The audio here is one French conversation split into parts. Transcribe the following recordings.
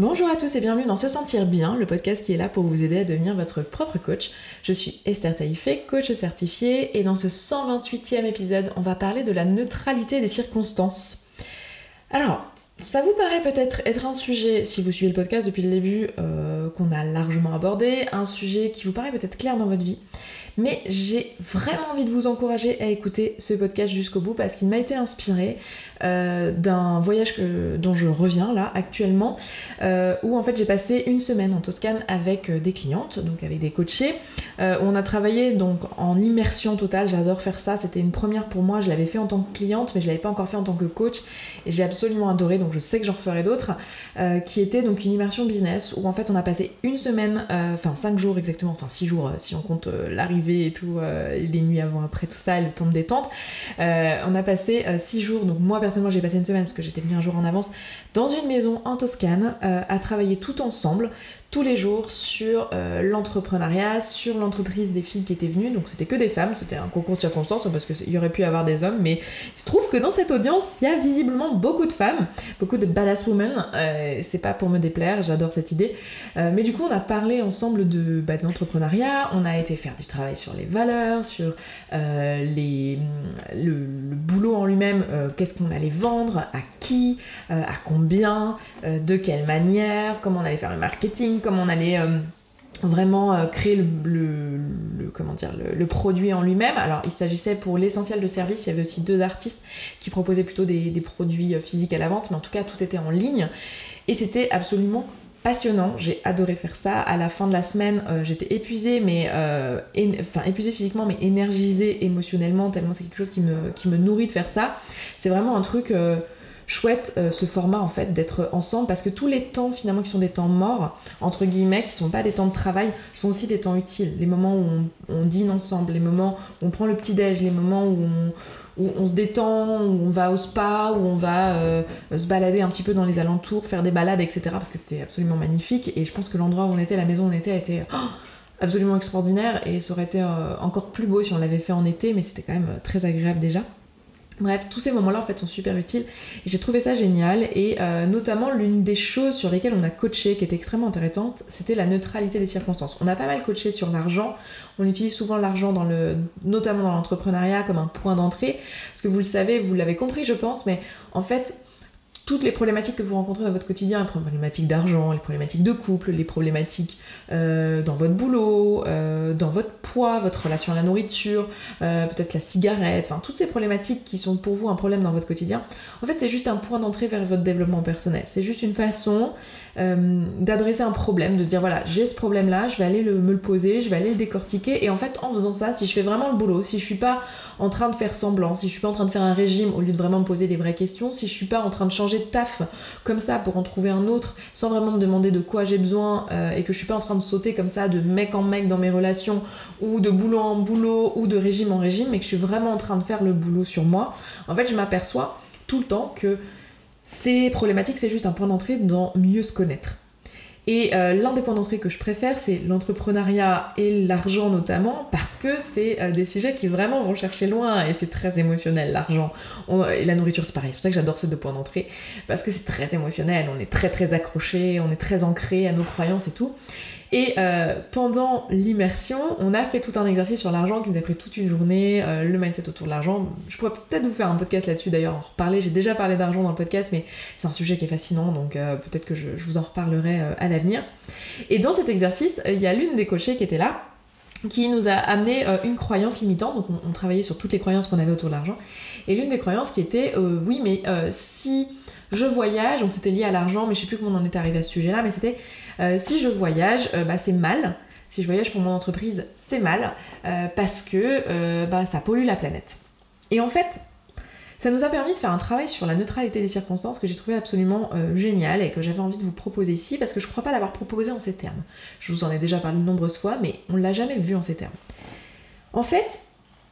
Bonjour à tous et bienvenue dans Se Sentir Bien, le podcast qui est là pour vous aider à devenir votre propre coach. Je suis Esther Taïfé, coach certifiée, et dans ce 128e épisode, on va parler de la neutralité des circonstances. Alors, ça vous paraît peut-être être un sujet, si vous suivez le podcast depuis le début, euh, qu'on a largement abordé, un sujet qui vous paraît peut-être clair dans votre vie. Mais j'ai vraiment envie de vous encourager à écouter ce podcast jusqu'au bout parce qu'il m'a été inspiré euh, d'un voyage dont je reviens là actuellement, euh, où en fait j'ai passé une semaine en Toscane avec euh, des clientes, donc avec des coachés. où on a travaillé donc en immersion totale, j'adore faire ça, c'était une première pour moi, je l'avais fait en tant que cliente, mais je l'avais pas encore fait en tant que coach, et j'ai absolument adoré, donc je sais que j'en referai d'autres, qui était donc une immersion business, où en fait on a passé une semaine, enfin cinq jours exactement, enfin six jours si on compte l'arrivée et tout, euh, les nuits avant, après, tout ça, le temps de détente. Euh, on a passé euh, six jours, donc moi personnellement j'ai passé une semaine parce que j'étais venue un jour en avance, dans une maison en Toscane, à travailler tout ensemble tous les jours sur euh, l'entrepreneuriat, sur l'entreprise des filles qui étaient venues. Donc c'était que des femmes, c'était un concours de circonstances parce qu'il y aurait pu y avoir des hommes, mais il se trouve que dans cette audience, il y a visiblement beaucoup de femmes, beaucoup de badass women. Euh, c'est pas pour me déplaire, j'adore cette idée. Euh, mais du coup, on a parlé ensemble de, bah, l'entrepreneuriat, on a été faire du travail sur les valeurs, sur les, le, le, boulot en lui-même, qu'est-ce qu'on allait vendre, à qui, à combien, de quelle manière, comment on allait faire le marketing? Comme on allait euh, vraiment euh, créer le, produit en lui-même. Alors il s'agissait pour l'essentiel de service, il y avait aussi deux artistes qui proposaient plutôt des, produits euh, physiques à la vente, mais en tout cas tout était en ligne. Et c'était absolument passionnant, j'ai adoré faire ça. À la fin de la semaine, j'étais épuisée, mais enfin épuisée physiquement, mais énergisée émotionnellement, tellement c'est quelque chose qui me nourrit de faire ça. C'est vraiment un truc chouette euh, ce format en fait d'être ensemble parce que tous les temps finalement qui sont des temps morts entre guillemets qui sont pas des temps de travail sont aussi des temps utiles les moments où on, dîne ensemble les moments où on prend le petit déj les moments où on, se détend, où on va au spa, où on va euh, se balader un petit peu dans les alentours, faire des balades, etc. Parce que c'est absolument magnifique. Et je pense que l'endroit où on était, la maison où on était, était oh, absolument extraordinaire. Et ça aurait été euh, encore plus beau si on l'avait fait en été, mais c'était quand même très agréable déjà. Bref, tous ces moments-là en fait sont super utiles. J'ai trouvé ça génial. Et euh, notamment l'une des choses sur lesquelles on a coaché qui était extrêmement intéressante, c'était la neutralité des circonstances. On a pas mal coaché sur l'argent, on utilise souvent l'argent dans le notamment dans l'entrepreneuriat comme un point d'entrée. Parce que vous le savez, vous l'avez compris je pense mais en fait toutes les problématiques que vous rencontrez dans votre quotidien, les problématiques d'argent, les problématiques de couple, les problématiques euh, dans votre boulot, euh, dans votre poids, votre relation à la nourriture, euh, peut-être la cigarette, enfin toutes ces problématiques qui sont pour vous un problème dans votre quotidien, en fait c'est juste un point d'entrée vers votre développement personnel. C'est juste une façon d'adresser un problème, de se dire voilà j'ai ce problème là, je vais aller me le poser, je vais aller le décortiquer. Et en fait en faisant ça, si je fais vraiment le boulot, si je suis pas en train de faire semblant, si je suis pas en train de faire un régime au lieu de vraiment me poser les vraies questions, si je suis pas en train de changer taf comme ça pour en trouver un autre sans vraiment me demander de quoi j'ai besoin euh, et que je suis pas en train de sauter comme ça de mec en mec dans mes relations ou de boulot en boulot ou de régime en régime, mais que je suis vraiment en train de faire le boulot sur moi, en fait je m'aperçois tout le temps que ces problématiques c'est juste un point d'entrée dans mieux se connaître. Et euh, l'un des points d'entrée que je préfère, c'est l'entrepreneuriat et l'argent notamment, parce que c'est euh, des sujets qui vraiment vont chercher loin et c'est très émotionnel, l'argent. Et la nourriture, c'est pareil. C'est pour ça que j'adore ces deux points d'entrée, parce que c'est très émotionnel. On est très très accroché, on est très ancré à nos croyances et tout. Et euh, pendant l'immersion, on a fait tout un exercice sur l'argent qui nous a pris toute une journée, euh, le mindset autour de l'argent. Je pourrais peut-être vous faire un podcast là-dessus d'ailleurs, en reparler. J'ai déjà parlé d'argent dans le podcast, mais c'est un sujet qui est fascinant, donc euh, peut-être que je, vous en reparlerai à l'avenir. Et dans cet exercice, il y a l'une des coachées qui était là, qui nous a amené une croyance limitante. Donc on, travaillait sur toutes les croyances qu'on avait autour de l'argent. Et l'une des croyances qui était, oui, mais si je voyage, donc c'était lié à l'argent, mais je sais plus comment on en est arrivé à ce sujet-là, mais c'était euh, si je voyage, euh, bah, c'est mal. Si je voyage pour mon entreprise, c'est mal euh, parce que bah, ça pollue la planète. Et en fait, ça nous a permis de faire un travail sur la neutralité des circonstances que j'ai trouvé absolument génial et que j'avais envie de vous proposer ici parce que je crois pas l'avoir proposé en ces termes. Je vous en ai déjà parlé de nombreuses fois, mais on l'a jamais vu en ces termes. En fait,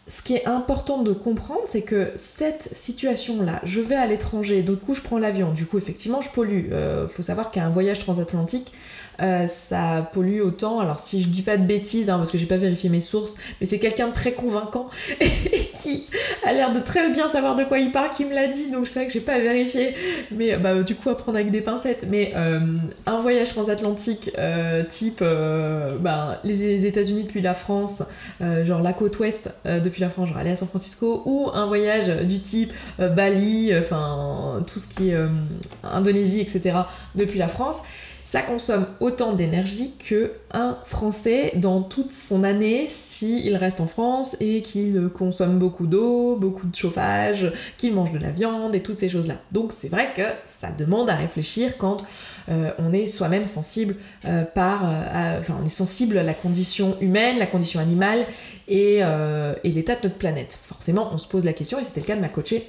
ce qui est important de comprendre, c'est que cette situation-là, je vais à l'étranger, du coup je prends l'avion, du coup effectivement je pollue. Il euh, faut savoir qu'un voyage transatlantique, euh, ça pollue autant. Alors si je dis pas de bêtises, hein, parce que j'ai pas vérifié mes sources, mais c'est quelqu'un de très convaincant et qui a l'air de très bien savoir de quoi il parle, qui me l'a dit, donc c'est vrai que j'ai pas vérifié, mais bah, du coup à prendre avec des pincettes. Mais euh, un voyage transatlantique euh, type bah, les États-Unis depuis la France, genre la côte ouest depuis la France, genre aller à San Francisco, ou un voyage du type Bali, enfin tout ce qui est Indonésie, etc. depuis la France ça consomme autant d'énergie que un Français dans toute son année s'il reste en France et qu'il consomme beaucoup d'eau, beaucoup de chauffage, qu'il mange de la viande et toutes ces choses-là. Donc c'est vrai que ça demande à réfléchir quand euh, on est soi-même sensible euh, par, euh, enfin on est sensible à la condition humaine, la condition animale et, l'état de notre planète. Forcément, on se pose la question et c'était le cas de ma coachée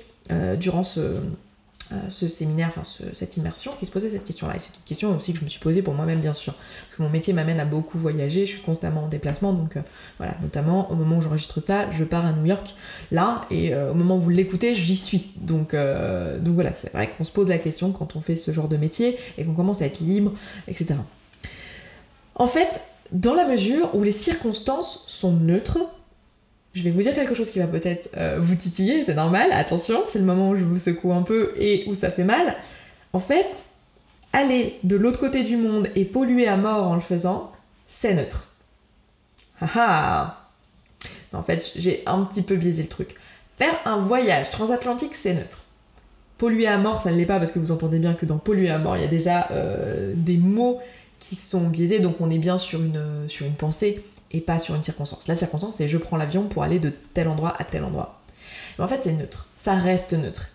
durant ce ce séminaire, enfin cette immersion, qui se posait cette question-là. Et c'est une question aussi que je me suis posée pour moi-même, bien sûr. Parce que mon métier m'amène à beaucoup voyager, je suis constamment en déplacement, donc euh, voilà, notamment au moment où j'enregistre ça, je pars à New York, là, et euh, au moment où vous l'écoutez, j'y suis. Donc, donc voilà, c'est vrai qu'on se pose la question quand on fait ce genre de métier et qu'on commence à être libre, etc. En fait, dans la mesure où les circonstances sont neutres, je vais vous dire quelque chose qui va peut-être euh, vous titiller, c'est normal, attention, c'est le moment où je vous secoue un peu et où ça fait mal. En fait, aller de l'autre côté du monde et polluer à mort en le faisant, c'est neutre. Haha En fait, j'ai un petit peu biaisé le truc. Faire un voyage transatlantique, c'est neutre. Polluer à mort, ça ne l'est pas parce que vous entendez bien que dans polluer à mort, il y a déjà euh, des mots qui sont biaisés, donc on est bien sur une pensée et pas sur une circonstance. La circonstance, c'est je prends l'avion pour aller de tel endroit à tel endroit. Mais en fait, c'est neutre. Ça reste neutre.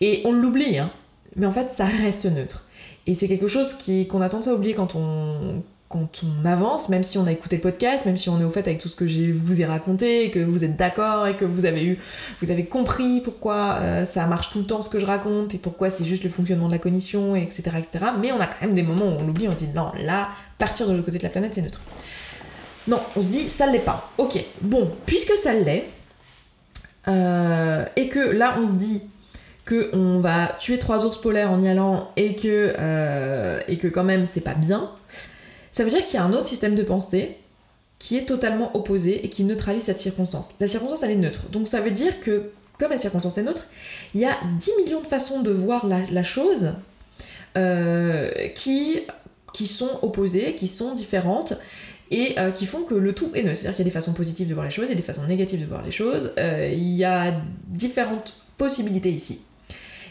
Et on l'oublie, hein. Mais en fait, ça reste neutre. Et c'est quelque chose qui, qu'on a tendance à oublier quand on, quand on avance, même si on a écouté le podcast, même si on est au fait avec tout ce que je vous ai raconté, que vous êtes d'accord et que vous avez eu, vous avez compris pourquoi euh, ça marche tout le temps ce que je raconte et pourquoi c'est juste le fonctionnement de la cognition, etc., etc. Mais on a quand même des moments où on l'oublie, on se dit non, là, partir de l'autre côté de la planète, c'est neutre. Non, on se dit, ça l'est pas. Ok, bon, puisque ça l'est, euh, et que là on se dit que on va tuer trois ours polaires en y allant et que, euh, et que quand même c'est pas bien, ça veut dire qu'il y a un autre système de pensée qui est totalement opposé et qui neutralise cette circonstance. La circonstance elle est neutre. Donc ça veut dire que comme la circonstance est neutre, il y a 10 millions de façons de voir la, chose euh, qui sont opposées, qui sont différentes et euh, qui font que le tout est neutre. C'est-à-dire qu'il y a des façons positives de voir les choses, il y a des façons négatives de voir les choses, euh, il y a différentes possibilités ici.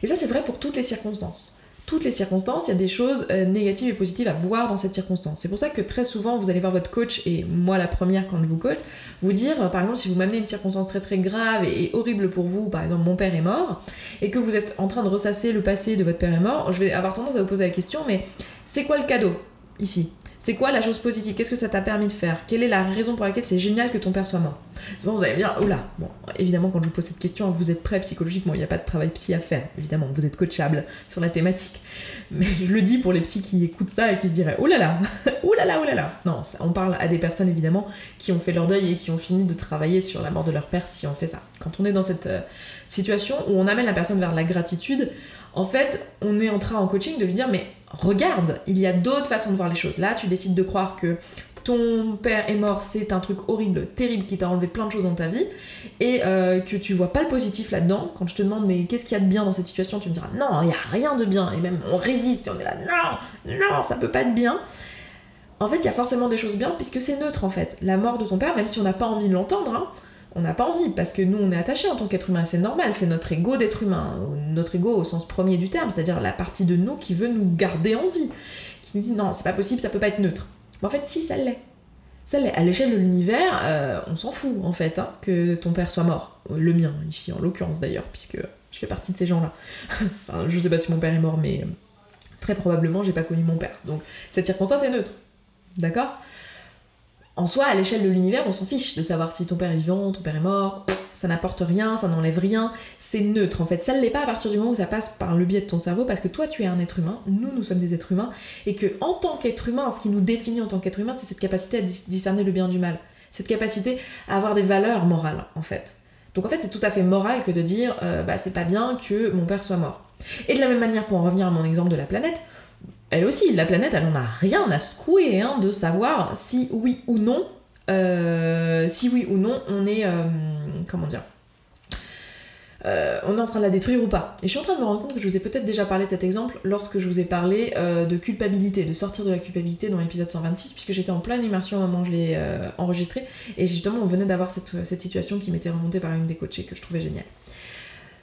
Et ça, c'est vrai pour toutes les circonstances. Toutes les circonstances, il y a des choses euh, négatives et positives à voir dans cette circonstance. C'est pour ça que très souvent, vous allez voir votre coach, et moi la première quand je vous coach, vous dire, par exemple, si vous m'amenez une circonstance très très grave et, horrible pour vous, par exemple, mon père est mort, et que vous êtes en train de ressasser le passé de votre père est mort, je vais avoir tendance à vous poser la question, mais c'est quoi le cadeau ici? C'est quoi la chose positive? Qu'est-ce que ça t'a permis de faire? Quelle est la raison pour laquelle c'est génial que ton père soit mort? Souvent vous allez me dire, oula, bon, évidemment quand je vous pose cette question, vous êtes prêt psychologiquement, il n'y a pas de travail psy à faire, évidemment, vous êtes coachable sur la thématique. Mais je le dis pour les psys qui écoutent ça et qui se diraient, oulala, oulala, oulala. Non, on parle à des personnes évidemment qui ont fait leur deuil et qui ont fini de travailler sur la mort de leur père si on fait ça. Quand on est dans cette euh, situation où on amène la personne vers la gratitude, en fait, on est en train en coaching de lui dire, mais regarde, il y a d'autres façons de voir les choses. Là, tu décides de croire que ton père est mort, c'est un truc horrible, terrible, qui t'a enlevé plein de choses dans ta vie, et euh, que tu vois pas le positif là-dedans. Quand je te demande, mais qu'est-ce qu'il y a de bien dans cette situation, tu me diras, non, il y a rien de bien, et même on résiste, et on est là, non, non, ça peut pas être bien. En fait, il y a forcément des choses bien, puisque c'est neutre en fait. La mort de ton père, même si on n'a pas envie de l'entendre, hein, on n'a pas envie, parce que nous, on est attaché en tant qu'être humain, c'est normal, c'est notre ego d'être humain, notre ego au sens premier du terme, c'est-à-dire la partie de nous qui veut nous garder en vie, qui nous dit non, c'est pas possible, ça peut pas être neutre. Mais en fait, si, ça l'est. Ça l'est. À l'échelle de l'univers, euh, on s'en fout, en fait, hein, que ton père soit mort. Le mien, ici, en l'occurrence d'ailleurs, puisque je fais partie de ces gens-là. enfin, je sais pas si mon père est mort, mais très probablement, j'ai pas connu mon père. Donc, cette circonstance est neutre. D'accord? En soi, à l'échelle de l'univers, on s'en fiche de savoir si ton père est vivant, ton père est mort, ça n'apporte rien, ça n'enlève rien, c'est neutre en fait. Ça ne l'est pas à partir du moment où ça passe par le biais de ton cerveau, parce que toi tu es un être humain, nous nous sommes des êtres humains, et que en tant qu'être humain, ce qui nous définit en tant qu'être humain, c'est cette capacité à discerner le bien du mal, cette capacité à avoir des valeurs morales en fait. Donc en fait, c'est tout à fait moral que de dire euh, bah c'est pas bien que mon père soit mort. Et de la même manière, pour en revenir à mon exemple de la planète, elle aussi, la planète, elle en a rien à secouer hein, de savoir si oui ou non, euh, si oui ou non, on est, euh, comment dire, euh, on est en train de la détruire ou pas. Et je suis en train de me rendre compte que je vous ai peut-être déjà parlé de cet exemple lorsque je vous ai parlé de culpabilité, de sortir de la culpabilité dans l'épisode 126, puisque j'étais en pleine immersion au moment où je l'ai enregistré, et justement on venait d'avoir cette, cette situation qui m'était remontée par une des coachées que je trouvais géniale.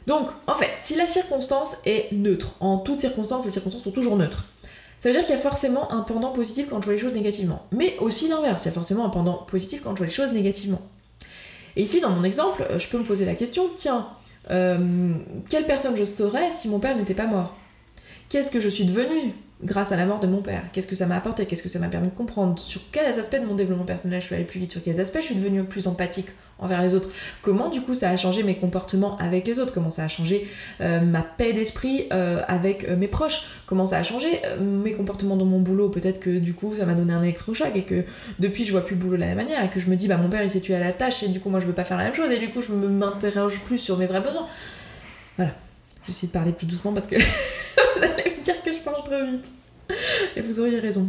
Donc, en fait, si la circonstance est neutre, en toutes circonstances, les circonstances sont toujours neutres. Ça veut dire qu'il y a forcément un pendant positif quand je vois les choses négativement. Mais aussi l'inverse, il y a forcément un pendant positif quand je vois les choses négativement. Et ici, dans mon exemple, je peux me poser la question, tiens, euh, quelle personne je serais si mon père n'était pas mort? Qu'est-ce que je suis devenue? Grâce à la mort de mon père. Qu'est-ce que ça m'a apporté? Qu'est-ce que ça m'a permis de comprendre? Sur quels aspects de mon développement personnel je suis allée plus vite? Sur quels aspects je suis devenue plus empathique envers les autres? Comment du coup ça a changé mes comportements avec les autres? Comment ça a changé euh, ma paix d'esprit euh, avec mes proches? Comment ça a changé mes comportements dans mon boulot? Peut-être que du coup ça m'a donné un électrochoc et que depuis je vois plus le boulot de la même manière et que je me dis bah mon père il s'est tué à la tâche et du coup moi je veux pas faire la même chose et du coup je m'interroge plus sur mes vrais besoins. Voilà. Je vais essayer de parler plus doucement parce que vous allez dire que je parle trop vite. Et vous auriez raison.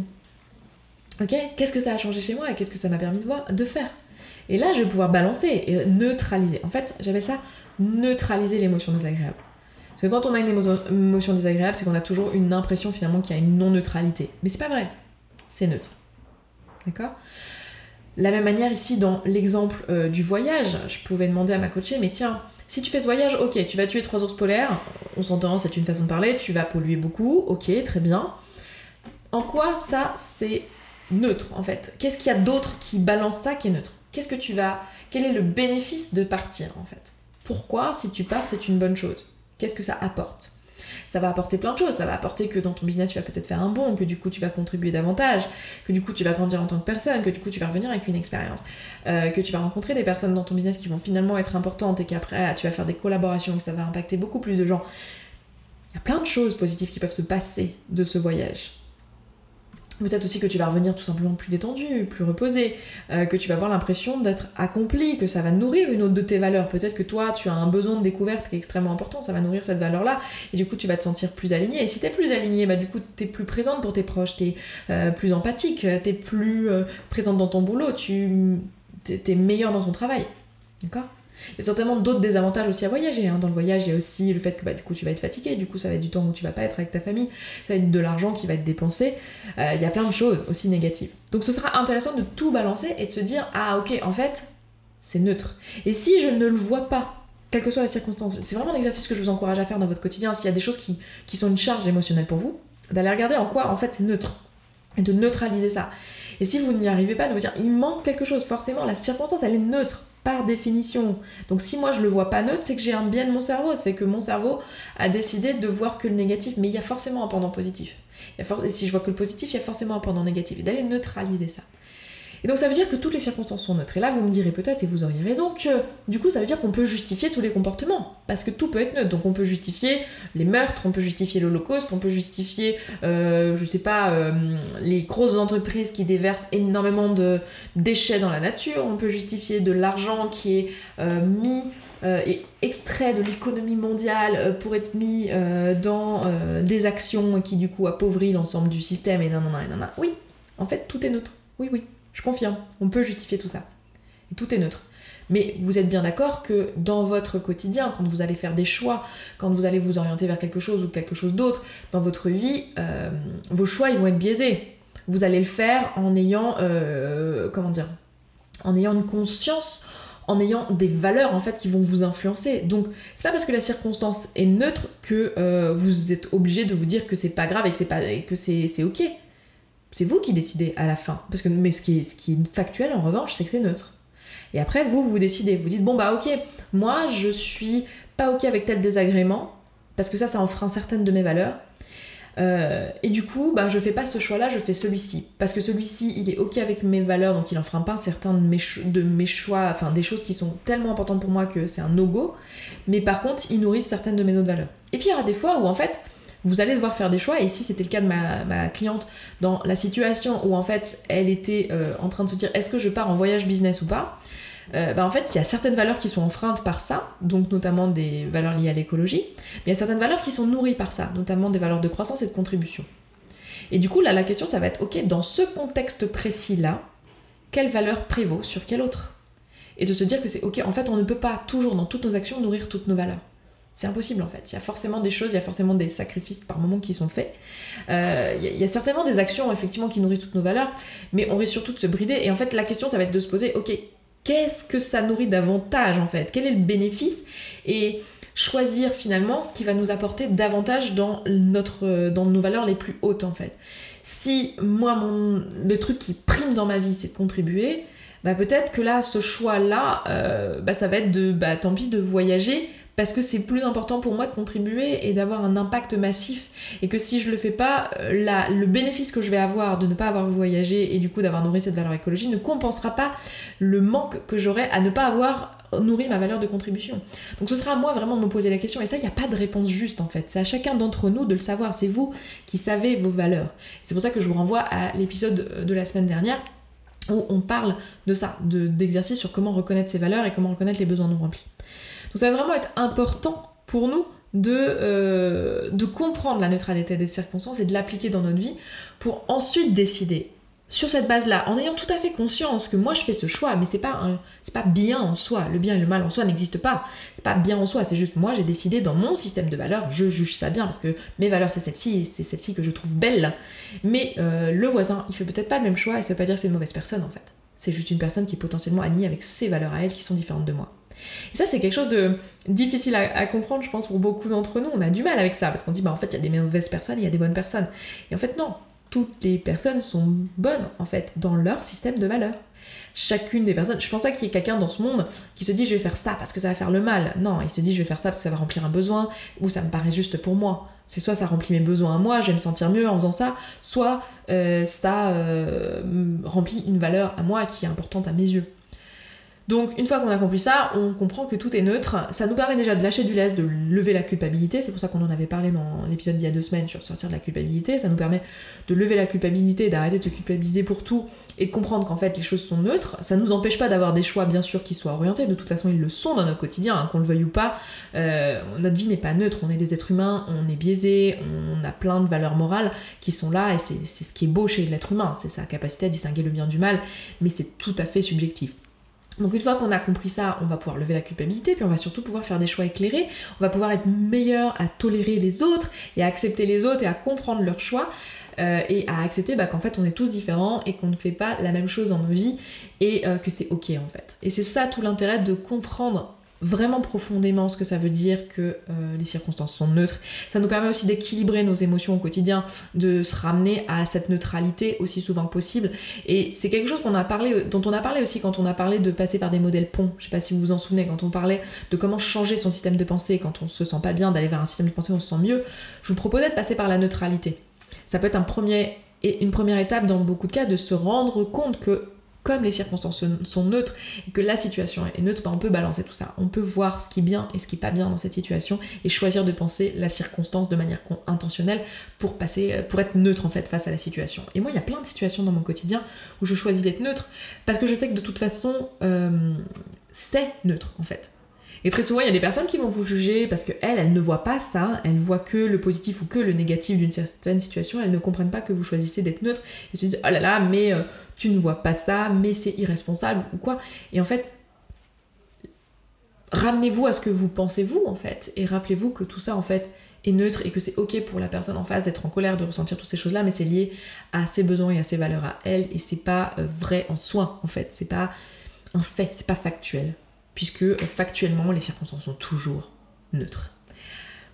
Ok? Qu'est-ce que ça a changé chez moi et qu'est-ce que ça m'a permis de voir, de faire? Et là, je vais pouvoir balancer et neutraliser. En fait, j'appelle ça neutraliser l'émotion désagréable. Parce que quand on a une émotion désagréable, c'est qu'on a toujours une impression finalement qu'il y a une non-neutralité. Mais c'est pas vrai. C'est neutre. D'accord? La même manière ici, dans l'exemple euh, du voyage, je pouvais demander à ma coachée, mais tiens, si tu fais ce voyage, ok, tu vas tuer trois ours polaires, on s'entend, c'est une façon de parler, tu vas polluer beaucoup, ok, très bien. En quoi ça, c'est neutre en fait? Qu'est-ce qu'il y a d'autre qui balance ça qui est neutre? Qu'est-ce que tu vas. Quel est le bénéfice de partir en fait? Pourquoi, si tu pars, c'est une bonne chose? Qu'est-ce que ça apporte? Ça va apporter plein de choses. Ça va apporter que dans ton business, tu vas peut-être faire un bon, que du coup, tu vas contribuer davantage, que du coup, tu vas grandir en tant que personne, que du coup, tu vas revenir avec une expérience, euh, que tu vas rencontrer des personnes dans ton business qui vont finalement être importantes et qu'après, tu vas faire des collaborations, que ça va impacter beaucoup plus de gens. Il y a plein de choses positives qui peuvent se passer de ce voyage. Peut-être aussi que tu vas revenir tout simplement plus détendu, plus reposé, euh, que tu vas avoir l'impression d'être accompli, que ça va nourrir une autre de tes valeurs. Peut-être que toi, tu as un besoin de découverte qui est extrêmement important, ça va nourrir cette valeur-là, et du coup, tu vas te sentir plus aligné. Et si tu es plus aligné, bah, du coup, tu es plus présente pour tes proches, tu es euh, plus empathique, tu es plus euh, présente dans ton boulot, tu es meilleur dans ton travail. D'accord? Il y a certainement d'autres désavantages aussi à voyager. Hein. Dans le voyage, il y a aussi le fait que bah, du coup tu vas être fatigué, du coup ça va être du temps où tu vas pas être avec ta famille, ça va être de l'argent qui va être dépensé. Euh, il y a plein de choses aussi négatives. Donc ce sera intéressant de tout balancer et de se dire ah ok en fait c'est neutre. Et si je ne le vois pas, quelle que soit la circonstance, c'est vraiment un exercice que je vous encourage à faire dans votre quotidien. S'il y a des choses qui, qui sont une charge émotionnelle pour vous, d'aller regarder en quoi en fait c'est neutre et de neutraliser ça. Et si vous n'y arrivez pas, de vous dire il manque quelque chose, forcément la circonstance elle est neutre par définition. Donc si moi je le vois pas neutre, c'est que j'ai un biais de mon cerveau, c'est que mon cerveau a décidé de voir que le négatif, mais il y a forcément un pendant positif. et si je vois que le positif, il y a forcément un pendant négatif, et d'aller neutraliser ça. Et donc ça veut dire que toutes les circonstances sont neutres. Et là, vous me direz peut-être, et vous auriez raison, que du coup, ça veut dire qu'on peut justifier tous les comportements. Parce que tout peut être neutre. Donc on peut justifier les meurtres, on peut justifier l'Holocauste, on peut justifier, euh, je sais pas, euh, les grosses entreprises qui déversent énormément de déchets dans la nature, on peut justifier de l'argent qui est euh, mis et extrait de l'économie mondiale pour être mis dans des actions qui du coup appauvrissent l'ensemble du système et nan nan nan nan. Oui, en fait, tout est neutre. Oui, oui. Je confirme, on peut justifier tout ça. Tout est neutre. Mais vous êtes bien d'accord que dans votre quotidien, quand vous allez faire des choix, quand vous allez vous orienter vers quelque chose ou quelque chose d'autre dans votre vie, euh, vos choix ils vont être biaisés. Vous allez le faire en ayant, euh, comment dire, en ayant une conscience, en ayant des valeurs en fait qui vont vous influencer. Donc c'est pas parce que la circonstance est neutre que euh, vous êtes obligé de vous dire que c'est pas grave et que c'est pas et que c'est ok c'est vous qui décidez à la fin. Parce que, mais ce qui, est, factuel en revanche, c'est que c'est neutre. Et après, vous, vous décidez. Vous dites, bon bah ok, moi je suis pas ok avec tel désagrément, parce que ça, ça enfreint certaines de mes valeurs. Euh, et du coup, bah, je fais pas ce choix-là, je fais celui-ci. Parce que celui-ci, il est ok avec mes valeurs, donc il enfreint pas certains de mes, de mes choix, enfin des choses qui sont tellement importantes pour moi que c'est un no-go. Mais par contre, il nourrit certaines de mes autres valeurs. Et puis il y aura des fois où en fait, vous allez devoir faire des choix. Et ici, c'était le cas de ma, cliente dans la situation où en fait, elle était euh, en train de se dire est-ce que je pars en voyage business ou pas? Euh, bah, en fait, il y a certaines valeurs qui sont enfreintes par ça, donc notamment des valeurs liées à l'écologie, mais il y a certaines valeurs qui sont nourries par ça, notamment des valeurs de croissance et de contribution. Et du coup, là, la question, ça va être, ok, dans ce contexte précis-là, quelle valeur prévaut sur quelle autre? Et de se dire que c'est, ok, en fait, on ne peut pas toujours, dans toutes nos actions, nourrir toutes nos valeurs. C'est impossible en fait. Il y a forcément des choses, il y a forcément des sacrifices par moment qui sont faits. Euh, il, y a, certainement des actions effectivement qui nourrissent toutes nos valeurs, mais on risque surtout de se brider. Et en fait, la question, ça va être de se poser, ok, qu'est-ce que ça nourrit davantage en fait? Quel est le bénéfice? Et choisir finalement ce qui va nous apporter davantage dans nos valeurs les plus hautes en fait. Si moi, mon, le truc qui prime dans ma vie, c'est de contribuer, bah peut-être que là, ce choix-là, euh, bah ça va être de, bah tant pis, de voyager parce que c'est plus important pour moi de contribuer et d'avoir un impact massif et que si je le fais pas, euh, la, le bénéfice que je vais avoir de ne pas avoir voyagé et du coup d'avoir nourri cette valeur écologique ne compensera pas le manque que j'aurai à ne pas avoir nourri ma valeur de contribution. Donc ce sera à moi vraiment de me poser la question et ça il n'y a pas de réponse juste en fait, c'est à chacun d'entre nous de le savoir, c'est vous qui savez vos valeurs. C'est pour ça que je vous renvoie à l'épisode de la semaine dernière où on parle de ça, d'exercice sur comment reconnaître ses valeurs et comment reconnaître les besoins non remplis. Donc ça va vraiment être important pour nous de, euh, de comprendre la neutralité des circonstances et de l'appliquer dans notre vie pour ensuite décider sur cette base-là, en ayant tout à fait conscience que moi je fais ce choix, mais c'est pas c'est pas bien en soi. Le bien et le mal en soi n'existent pas. C'est pas bien en soi. C'est juste moi j'ai décidé dans mon système de valeurs, je juge ça bien parce que mes valeurs c'est celle-ci et c'est celle-ci que je trouve belle. Mais euh, le voisin, il fait peut-être pas le même choix et ça veut pas dire que c'est une mauvaise personne en fait. C'est juste une personne qui est potentiellement alignée avec ses valeurs à elle qui sont différentes de moi. Et ça, c'est quelque chose de difficile à, comprendre, je pense, pour beaucoup d'entre nous. On a du mal avec ça, parce qu'on dit, bah en fait, il y a des mauvaises personnes, il y a des bonnes personnes. Et en fait, non, toutes les personnes sont bonnes, en fait, dans leur système de valeurs. Chacune des personnes, je pense pas qu'il y ait quelqu'un dans ce monde qui se dit je vais faire ça parce que ça va faire le mal. Non, il se dit je vais faire ça parce que ça va remplir un besoin ou ça me paraît juste pour moi. C'est soit ça remplit mes besoins à moi, je vais me sentir mieux en faisant ça, soit euh, ça euh, remplit une valeur à moi qui est importante à mes yeux. Donc une fois qu'on a compris ça, on comprend que tout est neutre. Ça nous permet déjà de lâcher du lest, de lever la culpabilité. C'est pour ça qu'on en avait parlé dans l'épisode d'il y a deux semaines sur sortir de la culpabilité. Ça nous permet de lever la culpabilité, d'arrêter de se culpabiliser pour tout et de comprendre qu'en fait les choses sont neutres. Ça nous empêche pas d'avoir des choix bien sûr qui soient orientés. De toute façon ils le sont dans notre quotidien, hein, qu'on le veuille ou pas. Euh, notre vie n'est pas neutre. On est des êtres humains, on est biaisé, on a plein de valeurs morales qui sont là et c'est ce qui est beau chez l'être humain. C'est sa capacité à distinguer le bien du mal, mais c'est tout à fait subjectif. Donc une fois qu'on a compris ça, on va pouvoir lever la culpabilité, puis on va surtout pouvoir faire des choix éclairés, on va pouvoir être meilleur à tolérer les autres et à accepter les autres et à comprendre leurs choix euh, et à accepter bah, qu'en fait on est tous différents et qu'on ne fait pas la même chose dans nos vies et euh, que c'est ok en fait. Et c'est ça tout l'intérêt de comprendre vraiment profondément ce que ça veut dire que euh, les circonstances sont neutres. Ça nous permet aussi d'équilibrer nos émotions au quotidien, de se ramener à cette neutralité aussi souvent que possible. Et c'est quelque chose a parlé, dont on a parlé aussi quand on a parlé de passer par des modèles ponts. Je sais pas si vous vous en souvenez, quand on parlait de comment changer son système de pensée quand on se sent pas bien, d'aller vers un système de pensée où on se sent mieux. Je vous proposais de passer par la neutralité. Ça peut être un premier et une première étape dans beaucoup de cas de se rendre compte que comme les circonstances sont neutres et que la situation est neutre, bah, on peut balancer tout ça. On peut voir ce qui est bien et ce qui est pas bien dans cette situation et choisir de penser la circonstance de manière intentionnelle pour passer, pour être neutre en fait face à la situation. Et moi, il y a plein de situations dans mon quotidien où je choisis d'être neutre parce que je sais que de toute façon, euh, c'est neutre en fait. Et très souvent, il y a des personnes qui vont vous juger parce qu'elles, elles ne voient pas ça, elles voient que le positif ou que le négatif d'une certaine situation, elles ne comprennent pas que vous choisissez d'être neutre. Et se disent oh là là, mais euh, tu ne vois pas ça, mais c'est irresponsable ou quoi. Et en fait, ramenez-vous à ce que vous pensez vous en fait. Et rappelez-vous que tout ça en fait est neutre et que c'est ok pour la personne en face d'être en colère, de ressentir toutes ces choses-là, mais c'est lié à ses besoins et à ses valeurs à elle. Et c'est pas euh, vrai en soi en fait, c'est pas un fait, c'est pas factuel puisque factuellement les circonstances sont toujours neutres.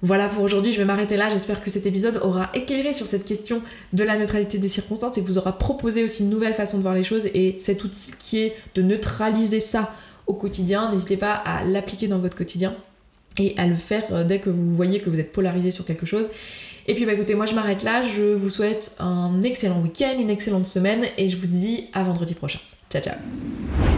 Voilà pour aujourd'hui, je vais m'arrêter là. J'espère que cet épisode aura éclairé sur cette question de la neutralité des circonstances et vous aura proposé aussi une nouvelle façon de voir les choses et cet outil qui est de neutraliser ça au quotidien. N'hésitez pas à l'appliquer dans votre quotidien et à le faire euh, dès que vous voyez que vous êtes polarisé sur quelque chose. Et puis bah écoutez, moi je m'arrête là, je vous souhaite un excellent week-end, une excellente semaine et je vous dis à vendredi prochain. Ciao ciao